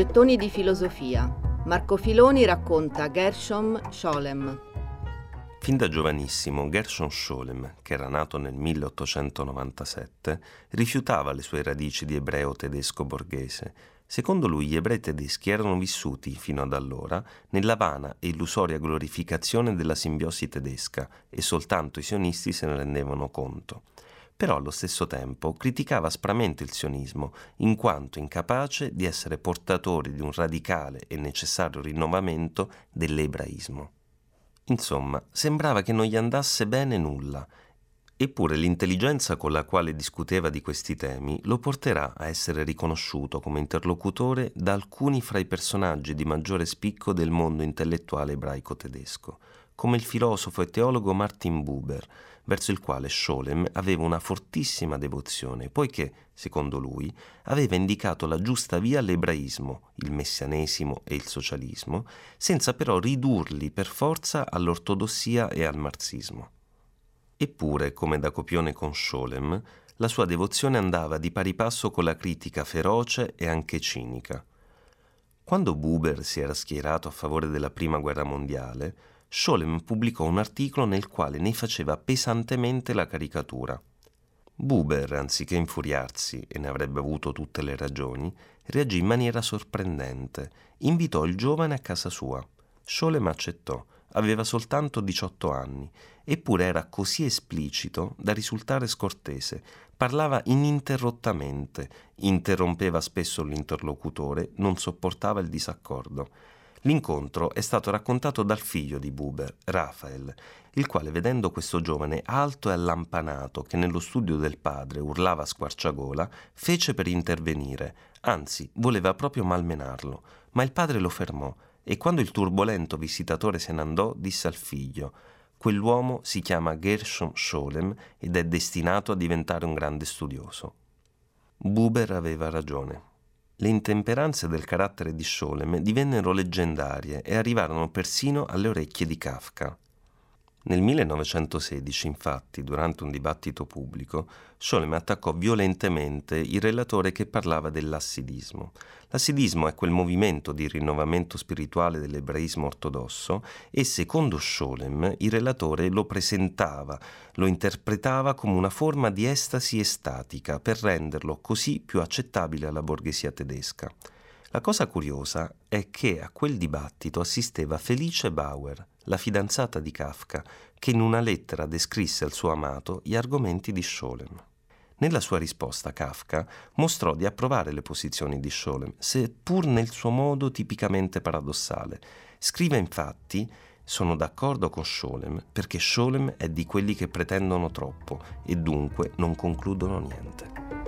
Gettoni di filosofia. Marco Filoni racconta Gershom Scholem. Fin da giovanissimo Gershon Scholem, che era nato nel 1897, rifiutava le sue radici di ebreo tedesco borghese. Secondo lui gli ebrei tedeschi erano vissuti, fino ad allora, nella vana e illusoria glorificazione della simbiosi tedesca e soltanto i sionisti se ne rendevano conto però allo stesso tempo criticava aspramente il sionismo, in quanto incapace di essere portatori di un radicale e necessario rinnovamento dell'ebraismo. Insomma, sembrava che non gli andasse bene nulla, eppure l'intelligenza con la quale discuteva di questi temi lo porterà a essere riconosciuto come interlocutore da alcuni fra i personaggi di maggiore spicco del mondo intellettuale ebraico tedesco, come il filosofo e teologo Martin Buber, verso il quale Scholem aveva una fortissima devozione, poiché, secondo lui, aveva indicato la giusta via all'ebraismo, il messianesimo e il socialismo, senza però ridurli per forza all'ortodossia e al marxismo. Eppure, come da copione con Scholem, la sua devozione andava di pari passo con la critica feroce e anche cinica. Quando Buber si era schierato a favore della Prima Guerra Mondiale, Scholem pubblicò un articolo nel quale ne faceva pesantemente la caricatura. Buber, anziché infuriarsi, e ne avrebbe avuto tutte le ragioni, reagì in maniera sorprendente. Invitò il giovane a casa sua. Scholem accettò. Aveva soltanto 18 anni, eppure era così esplicito da risultare scortese. Parlava ininterrottamente, interrompeva spesso l'interlocutore, non sopportava il disaccordo. L'incontro è stato raccontato dal figlio di Buber, Raphael, il quale vedendo questo giovane alto e allampanato che nello studio del padre urlava a squarciagola, fece per intervenire, anzi voleva proprio malmenarlo, ma il padre lo fermò e quando il turbolento visitatore se ne andò disse al figlio Quell'uomo si chiama Gershom Scholem ed è destinato a diventare un grande studioso. Buber aveva ragione. Le intemperanze del carattere di Scholem divennero leggendarie e arrivarono persino alle orecchie di Kafka. Nel 1916, infatti, durante un dibattito pubblico, Scholem attaccò violentemente il relatore che parlava dell'assidismo. L'assidismo è quel movimento di rinnovamento spirituale dell'ebraismo ortodosso e, secondo Scholem, il relatore lo presentava, lo interpretava come una forma di estasi estatica per renderlo così più accettabile alla borghesia tedesca. La cosa curiosa è che a quel dibattito assisteva Felice Bauer, la fidanzata di Kafka, che in una lettera descrisse al suo amato gli argomenti di Scholem. Nella sua risposta Kafka mostrò di approvare le posizioni di Scholem, seppur nel suo modo tipicamente paradossale. Scrive infatti sono d'accordo con Scholem perché Scholem è di quelli che pretendono troppo e dunque non concludono niente.